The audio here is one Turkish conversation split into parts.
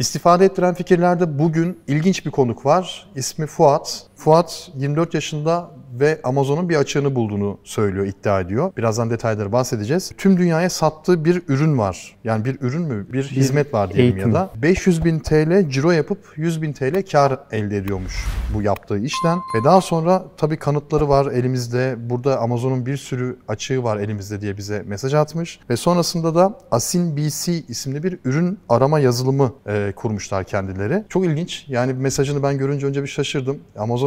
İstifade ettiren fikirlerde bugün ilginç bir konuk var. İsmi Fuat. Fuat 24 yaşında ve Amazon'un bir açığını bulduğunu söylüyor, iddia ediyor. Birazdan detayları bahsedeceğiz. Tüm dünyaya sattığı bir ürün var. Yani bir ürün mü? Bir, hizmet var diyelim eğitim. ya da. 500 bin TL ciro yapıp 100 bin TL kar elde ediyormuş bu yaptığı işten. Ve daha sonra tabii kanıtları var elimizde. Burada Amazon'un bir sürü açığı var elimizde diye bize mesaj atmış. Ve sonrasında da Asin BC isimli bir ürün arama yazılımı e, kurmuşlar kendileri. Çok ilginç. Yani mesajını ben görünce önce bir şaşırdım.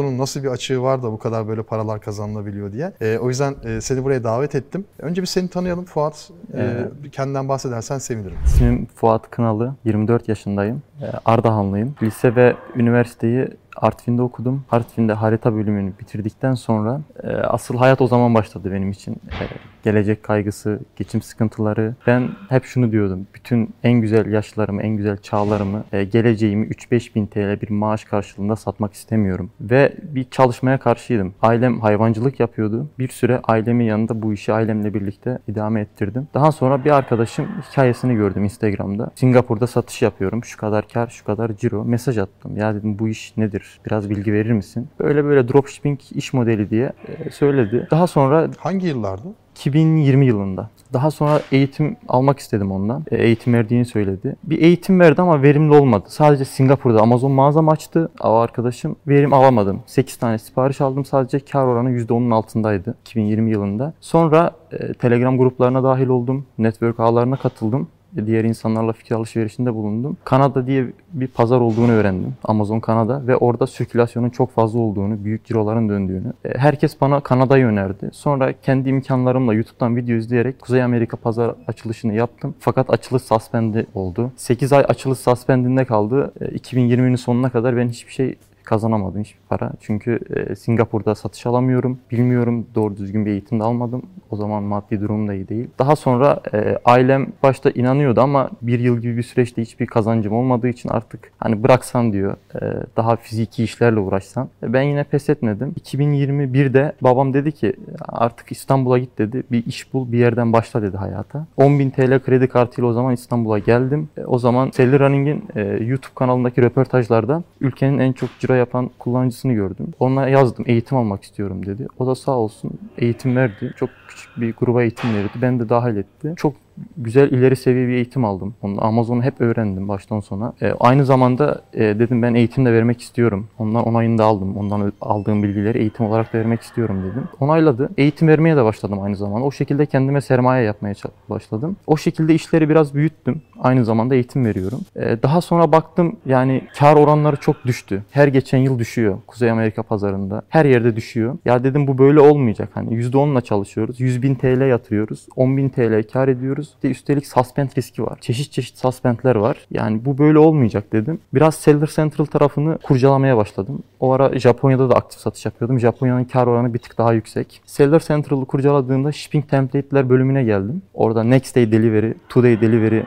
Amazon'un nasıl bir açığı var da bu kadar böyle paralar kazanılabiliyor diye. E, o yüzden e, seni buraya davet ettim. Önce bir seni tanıyalım Fuat. E, bir kendinden bahsedersen sevinirim. İsmim Fuat Kınalı, 24 yaşındayım. Ee, Ardahanlıyım. Lise ve üniversiteyi Artvin'de okudum. Artvin'de harita bölümünü bitirdikten sonra e, asıl hayat o zaman başladı benim için. E, gelecek kaygısı, geçim sıkıntıları. Ben hep şunu diyordum. Bütün en güzel yaşlarımı, en güzel çağlarımı, e, geleceğimi 3-5 bin TL bir maaş karşılığında satmak istemiyorum. Ve bir çalışmaya karşıydım. Ailem hayvancılık yapıyordu. Bir süre ailemin yanında bu işi ailemle birlikte idame ettirdim. Daha sonra bir arkadaşım hikayesini gördüm Instagram'da. Singapur'da satış yapıyorum. Şu kadar kar, şu kadar ciro. Mesaj attım. Ya dedim bu iş nedir? Biraz bilgi verir misin? Böyle böyle dropshipping iş modeli diye e, söyledi. Daha sonra Hangi yıllardı? 2020 yılında. Daha sonra eğitim almak istedim ondan. E, Eğitim verdiğini söyledi. Bir eğitim verdi ama verimli olmadı. Sadece Singapur'da Amazon mağazam açtı. O arkadaşım verim alamadım. 8 tane sipariş aldım. Sadece kar oranı %10'un altındaydı 2020 yılında. Sonra e, Telegram gruplarına dahil oldum. Network ağlarına katıldım diğer insanlarla fikir alışverişinde bulundum. Kanada diye bir pazar olduğunu öğrendim. Amazon Kanada ve orada sirkülasyonun çok fazla olduğunu, büyük ciroların döndüğünü. E, Herkes bana Kanada'yı önerdi. Sonra kendi imkanlarımla YouTube'dan video izleyerek Kuzey Amerika pazar açılışını yaptım. Fakat açılış suspendi oldu. 8 ay açılış suspendinde kaldı. E, 2020'nin sonuna kadar ben hiçbir şey kazanamadım hiçbir para. Çünkü e, Singapur'da satış alamıyorum. Bilmiyorum doğru düzgün bir eğitim de almadım. O zaman maddi durum da iyi değil. Daha sonra e, ailem başta inanıyordu ama bir yıl gibi bir süreçte hiçbir kazancım olmadığı için artık hani bıraksan diyor e, daha fiziki işlerle uğraşsan. E, ben yine pes etmedim. 2021'de babam dedi ki artık İstanbul'a git dedi. Bir iş bul bir yerden başla dedi hayata. 10.000 TL kredi kartıyla o zaman İstanbul'a geldim. E, o zaman Sally Running'in e, YouTube kanalındaki röportajlarda ülkenin en çok ciro yapan kullanıcısını gördüm. Ona yazdım eğitim almak istiyorum dedi. O da sağ olsun eğitim verdi. Çok küçük bir gruba eğitim verdi. Ben de dahil etti. Çok güzel ileri seviye bir eğitim aldım. Onu Amazon'u hep öğrendim baştan sona. E, aynı zamanda e, dedim ben eğitim de vermek istiyorum. Ondan onayını da aldım. Ondan aldığım bilgileri eğitim olarak da vermek istiyorum dedim. Onayladı. Eğitim vermeye de başladım aynı zamanda. O şekilde kendime sermaye yapmaya başladım. O şekilde işleri biraz büyüttüm. Aynı zamanda eğitim veriyorum. E, daha sonra baktım yani kar oranları çok düştü. Her geçen yıl düşüyor Kuzey Amerika pazarında. Her yerde düşüyor. Ya dedim bu böyle olmayacak. Hani %10'la çalışıyoruz. 100 bin TL yatırıyoruz. 10 bin TL kar ediyoruz. De üstelik suspend riski var. Çeşit çeşit suspendler var. Yani bu böyle olmayacak dedim. Biraz Seller Central tarafını kurcalamaya başladım. O ara Japonya'da da aktif satış yapıyordum. Japonya'nın kar oranı bir tık daha yüksek. Seller Central'ı kurcaladığımda shipping template'ler bölümüne geldim. Orada next day delivery, two day delivery,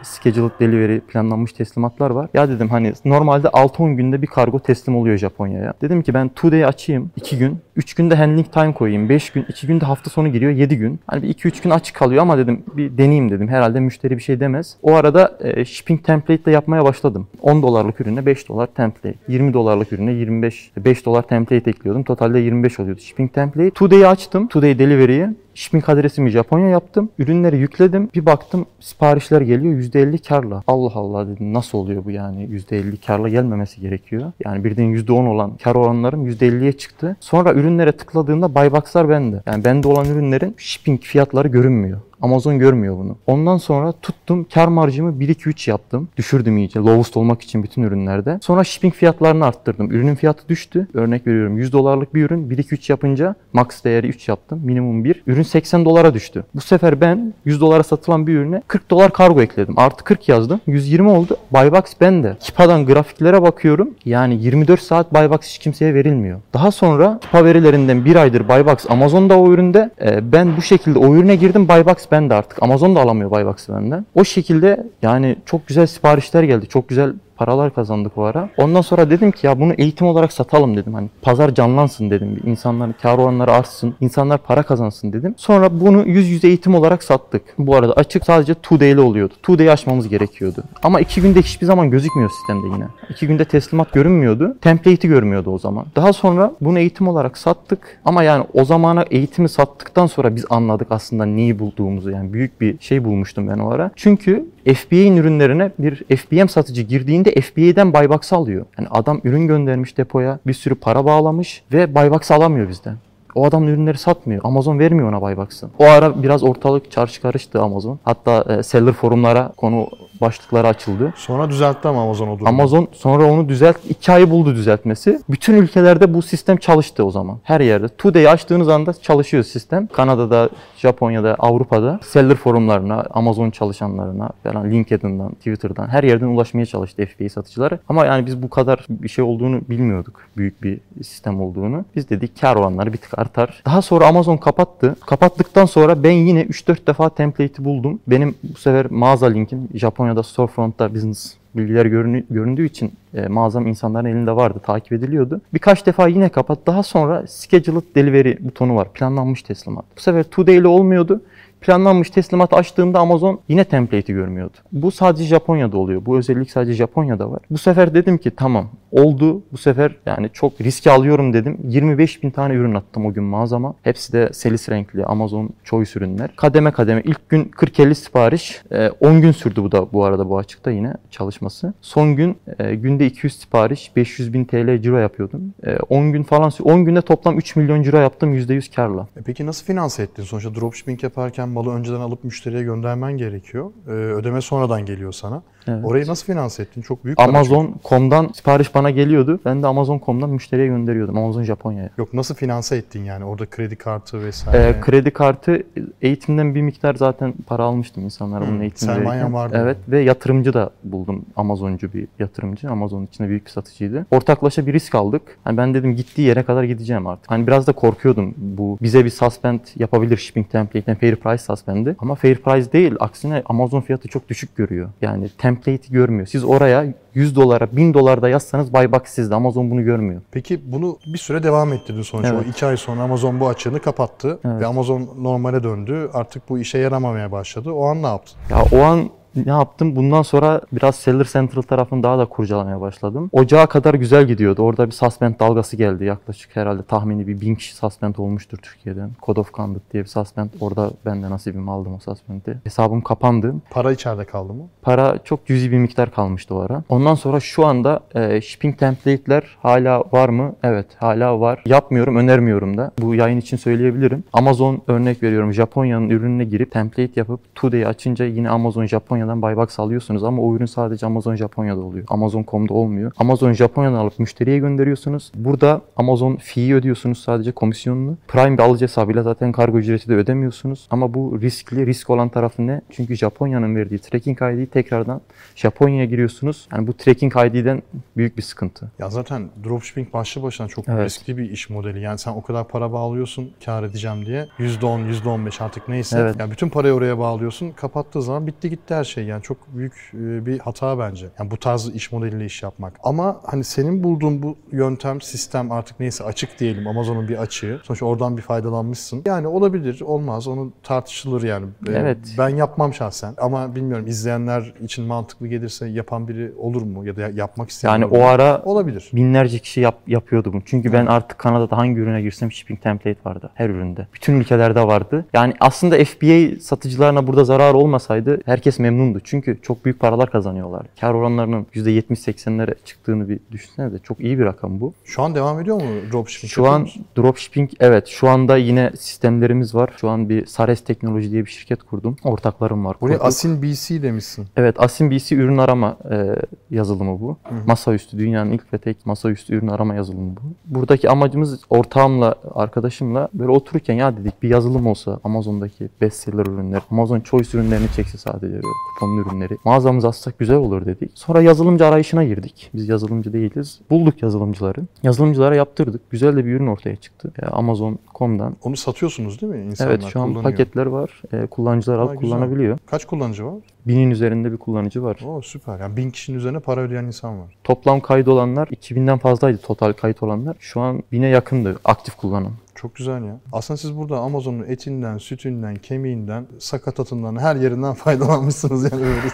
scheduled delivery planlanmış teslimatlar var. Ya dedim hani normalde 6-10 günde bir kargo teslim oluyor Japonya'ya. Dedim ki ben two day açayım 2 gün. 3 günde handling time koyayım. 5 gün, 2 günde hafta sonu giriyor 7 gün. Hani bir 2-3 gün açık kalıyor ama dedim bir deneyeyim dedim. Herhalde müşteri bir şey demez. O arada e, shipping template de yapmaya başladım. 10 dolarlık ürüne 5 dolar template. 20 dolarlık ürüne 25 5 dolar template ekliyordum. Totalde 25 oluyordu shipping template. Today'i açtım. Today delivery'yi. Shipping adresimi Japonya yaptım. Ürünleri yükledim. Bir baktım siparişler geliyor %50 karla. Allah Allah dedim nasıl oluyor bu yani %50 karla gelmemesi gerekiyor. Yani birden %10 olan kar oranlarım %50'ye çıktı. Sonra ürünlere tıkladığımda buybox'lar bende. Yani bende olan ürünlerin shipping fiyatları görünmüyor. Amazon görmüyor bunu. Ondan sonra tuttum kar marjımı 1-2-3 yaptım. Düşürdüm iyice lowest olmak için bütün ürünlerde. Sonra shipping fiyatlarını arttırdım. Ürünün fiyatı düştü. Örnek veriyorum 100 dolarlık bir ürün 1-2-3 yapınca max değeri 3 yaptım. Minimum 1. Ürün 80 dolara düştü. Bu sefer ben 100 dolara satılan bir ürüne 40 dolar kargo ekledim. Artı 40 yazdım. 120 oldu. Buybox bende. Kipa'dan grafiklere bakıyorum. Yani 24 saat Buybox hiç kimseye verilmiyor. Daha sonra Kipa verilerinden bir aydır Buybox Amazon'da o üründe. Ee, ben bu şekilde o ürüne girdim. Buybox bende artık. Amazon da alamıyor Buybox'ı benden. O şekilde yani çok güzel siparişler geldi. Çok güzel paralar kazandık o ara. Ondan sonra dedim ki ya bunu eğitim olarak satalım dedim. Hani pazar canlansın dedim. İnsanların kar oranları artsın. insanlar para kazansın dedim. Sonra bunu yüz yüze eğitim olarak sattık. Bu arada açık sadece 2Day'li oluyordu. 2Day'i açmamız gerekiyordu. Ama iki günde hiçbir zaman gözükmüyor sistemde yine. İki günde teslimat görünmüyordu. Template'i görmüyordu o zaman. Daha sonra bunu eğitim olarak sattık. Ama yani o zamana eğitimi sattıktan sonra biz anladık aslında neyi bulduğumuzu. Yani büyük bir şey bulmuştum ben o ara. Çünkü FBA'in ürünlerine bir FBM satıcı girdiğinde FBA'den buybox alıyor. Yani adam ürün göndermiş depoya, bir sürü para bağlamış ve buybox alamıyor bizden. O adam ürünleri satmıyor. Amazon vermiyor ona buybox'ı. O ara biraz ortalık çarşı karıştı Amazon. Hatta e, seller forumlara konu başlıkları açıldı. Sonra düzeltti ama Amazon o durumu. Amazon sonra onu düzelt, iki ay buldu düzeltmesi. Bütün ülkelerde bu sistem çalıştı o zaman. Her yerde. Today'i açtığınız anda çalışıyor sistem. Kanada'da, Japonya'da, Avrupa'da seller forumlarına, Amazon çalışanlarına falan LinkedIn'dan, Twitter'dan her yerden ulaşmaya çalıştı FBA satıcıları. Ama yani biz bu kadar bir şey olduğunu bilmiyorduk. Büyük bir sistem olduğunu. Biz dedik kar oranları bir tık artar. Daha sonra Amazon kapattı. Kapattıktan sonra ben yine 3-4 defa template'i buldum. Benim bu sefer mağaza linkim Japonya'da storefront'ta business bilgiler görünü, göründüğü için e, mağazam insanların elinde vardı, takip ediliyordu. Birkaç defa yine kapat. Daha sonra scheduled delivery butonu var. Planlanmış teslimat. Bu sefer two day'li olmuyordu planlanmış teslimat açtığımda Amazon yine template'i görmüyordu. Bu sadece Japonya'da oluyor. Bu özellik sadece Japonya'da var. Bu sefer dedim ki tamam oldu. Bu sefer yani çok riski alıyorum dedim. 25 bin tane ürün attım o gün mağazama. Hepsi de selis renkli Amazon choice ürünler. Kademe kademe ilk gün 40-50 sipariş. 10 e, gün sürdü bu da bu arada bu açıkta yine çalışması. Son gün e, günde 200 sipariş 500 bin TL ciro yapıyordum. 10 e, gün falan 10 günde toplam 3 milyon ciro yaptım %100 karla. E peki nasıl finanse ettin? Sonuçta dropshipping yaparken malı önceden alıp müşteriye göndermen gerekiyor. Ödeme sonradan geliyor sana. Evet. Orayı nasıl finanse ettin? Çok büyük Amazon.com'dan sipariş bana geliyordu. Ben de Amazon.com'dan müşteriye gönderiyordum. Amazon Japonya'ya. Yok nasıl finanse ettin yani? Orada kredi kartı vesaire. Ee, kredi kartı eğitimden bir miktar zaten para almıştım insanlara hmm, bunun eğitimde. Sermayen vardı. Evet ve yatırımcı da buldum. Amazoncu bir yatırımcı. Amazon içinde büyük bir satıcıydı. Ortaklaşa bir risk aldık. Hani ben dedim gittiği yere kadar gideceğim artık. Hani biraz da korkuyordum. Bu bize bir suspend yapabilir shipping template'den fair price suspend'i. Ama fair price değil. Aksine Amazon fiyatı çok düşük görüyor. Yani template'i görmüyor. Siz oraya 100 dolara, 1000 dolarda yazsanız buyback sizde. Amazon bunu görmüyor. Peki bunu bir süre devam ettirdin sonuçta. Evet. O 2 ay sonra Amazon bu açığını kapattı evet. ve Amazon normale döndü. Artık bu işe yaramamaya başladı. O an ne yaptın? Ya o an ne yaptım? Bundan sonra biraz Seller Central tarafını daha da kurcalamaya başladım. Ocağa kadar güzel gidiyordu. Orada bir suspend dalgası geldi. Yaklaşık herhalde tahmini bir bin kişi suspend olmuştur Türkiye'den. Code of Conduct diye bir suspend. Orada ben de nasibimi aldım o suspendi. Hesabım kapandı. Para içeride kaldı mı? Para çok cüzi bir miktar kalmıştı o ara. Ondan sonra şu anda e, shipping template'ler hala var mı? Evet hala var. Yapmıyorum, önermiyorum da. Bu yayın için söyleyebilirim. Amazon örnek veriyorum. Japonya'nın ürününe girip template yapıp Today'i açınca yine Amazon Japonya Japonya'dan buybox alıyorsunuz ama o ürün sadece Amazon Japonya'da oluyor. Amazon.com'da olmuyor. Amazon Japonya'dan alıp müşteriye gönderiyorsunuz. Burada Amazon fee'yi ödüyorsunuz sadece komisyonunu. Prime bir alıcı hesabıyla zaten kargo ücreti de ödemiyorsunuz. Ama bu riskli. Risk olan tarafı ne? Çünkü Japonya'nın verdiği tracking ID'yi tekrardan Japonya'ya giriyorsunuz. Yani bu tracking ID'den büyük bir sıkıntı. Ya zaten dropshipping başlı başına çok evet. riskli bir iş modeli. Yani sen o kadar para bağlıyorsun kar edeceğim diye. %10, %15 artık neyse. Evet. Yani bütün parayı oraya bağlıyorsun. Kapattığı zaman bitti gitti her şey şey yani çok büyük e, bir hata bence. Yani bu tarz iş modeliyle iş yapmak. Ama hani senin bulduğun bu yöntem, sistem artık neyse açık diyelim Amazon'un bir açığı. Sonuçta oradan bir faydalanmışsın. Yani olabilir, olmaz. Onu tartışılır yani. E, evet. Ben yapmam şahsen. Ama bilmiyorum izleyenler için mantıklı gelirse yapan biri olur mu? Ya da yapmak isteyen Yani o ara olabilir. binlerce kişi yap, yapıyordu bunu. Çünkü ben artık Kanada'da hangi ürüne girsem shipping template vardı. Her üründe. Bütün ülkelerde vardı. Yani aslında FBA satıcılarına burada zarar olmasaydı herkes memnun memnundu. Çünkü çok büyük paralar kazanıyorlar. Kar oranlarının %70-80'lere çıktığını bir düşünsene de çok iyi bir rakam bu. Şu an devam ediyor mu dropshipping? Şu an dropshipping evet şu anda yine sistemlerimiz var. Şu an bir Sares Teknoloji diye bir şirket kurdum. Ortaklarım var. Buraya Asin BC demişsin. Evet Asin BC ürün arama e, yazılımı bu. Hı hı. Masaüstü dünyanın ilk ve tek masaüstü ürün arama yazılımı bu. Buradaki amacımız ortağımla arkadaşımla böyle otururken ya dedik bir yazılım olsa Amazon'daki bestseller ürünler, Amazon Choice ürünlerini çekse sadece. Kuponlu ürünleri. Mağazamıza atsak güzel olur dedik. Sonra yazılımcı arayışına girdik. Biz yazılımcı değiliz. Bulduk yazılımcıları. Yazılımcılara yaptırdık. Güzel de bir ürün ortaya çıktı. E, Amazon.com'dan. Onu satıyorsunuz değil mi? İnsanlar Evet şu an kullanıyor. paketler var. E, kullanıcılar alıp kullanabiliyor. Kaç kullanıcı var? Binin üzerinde bir kullanıcı var. Oo süper. Yani bin kişinin üzerine para ödeyen insan var. Toplam kayıt olanlar 2000'den fazlaydı total kayıt olanlar. Şu an 1000'e yakındı aktif kullanan. Çok güzel ya. Aslında siz burada Amazon'un etinden, sütünden, kemiğinden, sakatatından her yerinden faydalanmışsınız yani öyle.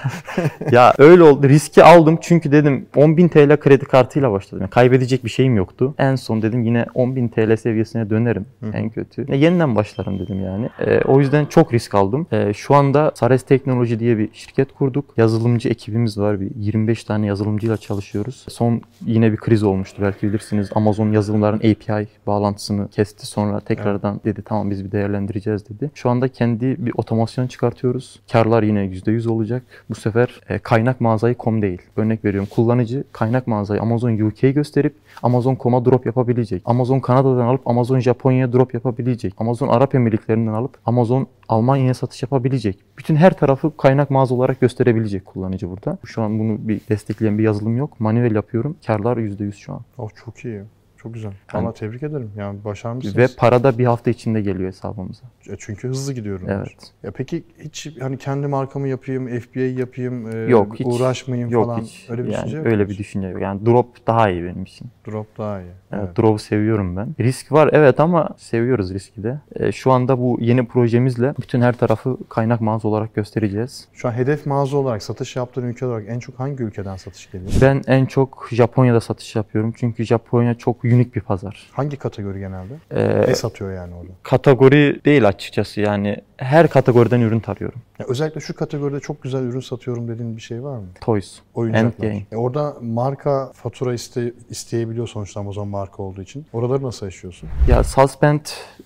ya öyle oldu. Riski aldım çünkü dedim 10.000 TL kredi kartıyla başladım. Yani kaybedecek bir şeyim yoktu. En son dedim yine 10.000 TL seviyesine dönerim en kötü. Ya yeniden başlarım dedim yani. Ee, o yüzden çok risk aldım. Ee, şu anda Sares Teknoloji diye bir şirket kurduk. Yazılımcı ekibimiz var. Bir 25 tane yazılımcıyla çalışıyoruz. Son yine bir kriz olmuştu belki bilirsiniz. Amazon yazılımların API bağlantısını kesti. Sonra tekrardan dedi tamam biz bir değerlendireceğiz dedi. Şu anda kendi bir otomasyon çıkartıyoruz. Karlar yine %100 olacak. Bu sefer e, kaynak mağazayı com değil. Örnek veriyorum kullanıcı kaynak mağazayı Amazon UK'yi gösterip Amazon.com'a drop yapabilecek. Amazon Kanada'dan alıp Amazon Japonya'ya drop yapabilecek. Amazon Arap Emirlikleri'nden alıp Amazon Almanya'ya satış yapabilecek. Bütün her tarafı kaynak mağaza olarak gösterebilecek kullanıcı burada. Şu an bunu bir destekleyen bir yazılım yok. Manuel yapıyorum. Karlar %100 şu an. oh çok iyi. Çok güzel. Yani- Valla tebrik ederim. Yani başarmışsınız. Ve para da bir hafta içinde geliyor hesabımıza. E, Çünkü hızlı gidiyorum. Evet. Ya peki hiç hani kendi markamı yapayım, FBA yapayım, e, Yok hiç. uğraşmayayım yok falan hiç. öyle bir yani düşünce yok. öyle bir düşünce yok. Yani drop daha iyi benim için. Drop daha iyi. Evet, Evet. Drop'u seviyorum ben. Risk var evet ama seviyoruz riski de. E, şu anda bu yeni projemizle bütün her tarafı kaynak mağaza olarak göstereceğiz. Şu an hedef mağaza olarak, satış yaptığın ülke olarak en çok hangi ülkeden satış geliyor? Ben en çok Japonya'da satış yapıyorum. Çünkü Japonya çok unik bir pazar. Hangi kategori genelde? E, Ne satıyor yani orada? kategori değil açıkçası yani her kategoriden ürün tarıyorum. Ya özellikle şu kategoride çok güzel ürün satıyorum dediğin bir şey var mı? Toys. Oyuncaklar. Endgame. E orada marka fatura iste, isteyebiliyor sonuçta Amazon marka olduğu için. Oraları nasıl yaşıyorsun? Ya suspend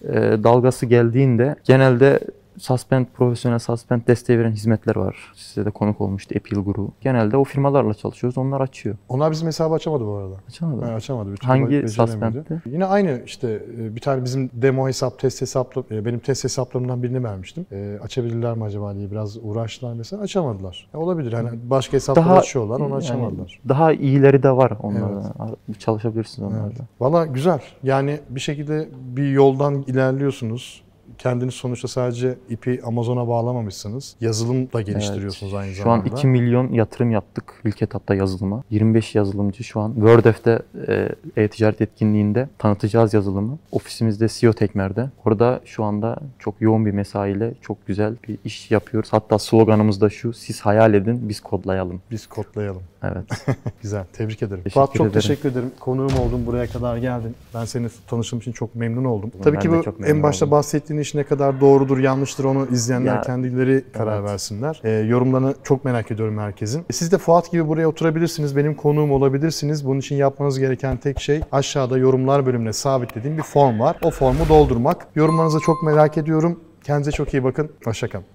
e, dalgası geldiğinde genelde suspend profesyonel suspend desteği veren hizmetler var. Size de konuk olmuştu Appeal Guru. Genelde o firmalarla çalışıyoruz. Onlar açıyor. Onlar bizim hesabı açamadı bu arada. Açamadı. Yani açamadı. Bir Hangi suspend'ti? Yine aynı işte e, bir tane bizim demo hesap, test hesapla, e, benim test hesaplarımdan birini vermiştim. E, açabilirler mi acaba diye biraz uğraştılar mesela. Açamadılar. E, olabilir hani başka hesaplar Daha açıyorlar onu yani açamadılar. daha iyileri de var onlarda. Çalışabilirsiniz onlarda. Evet. Valla güzel. Yani bir şekilde bir yoldan ilerliyorsunuz. Kendiniz sonuçta sadece ipi Amazon'a bağlamamışsınız. Yazılım da geliştiriyorsunuz aynı Şu zamanda. an 2 milyon yatırım yaptık ilk etapta yazılıma. 25 yazılımcı şu an WordF'de e, e-ticaret etkinliğinde tanıtacağız yazılımı. Ofisimizde CEO Tekmer'de. Orada şu anda çok yoğun bir mesaiyle çok güzel bir iş yapıyoruz. Hatta sloganımız da şu, siz hayal edin, biz kodlayalım. Biz kodlayalım. Evet. Güzel. Tebrik ederim. Teşekkür Fuat çok ederim. teşekkür ederim. Konuğum oldun. Buraya kadar geldin. Ben seninle tanıştığım için çok memnun oldum. Ben Tabii ki bu en başta oldum. bahsettiğin iş ne kadar doğrudur, yanlıştır onu izleyenler Ya, kendileri karar evet. versinler. Ee, yorumlarını çok merak ediyorum herkesin. Siz de Fuat gibi buraya oturabilirsiniz. Benim konuğum olabilirsiniz. Bunun için yapmanız gereken tek şey aşağıda yorumlar bölümüne sabitlediğim bir form var. O formu doldurmak. Yorumlarınızı çok merak ediyorum. Kendinize çok iyi bakın. Hoşçakalın.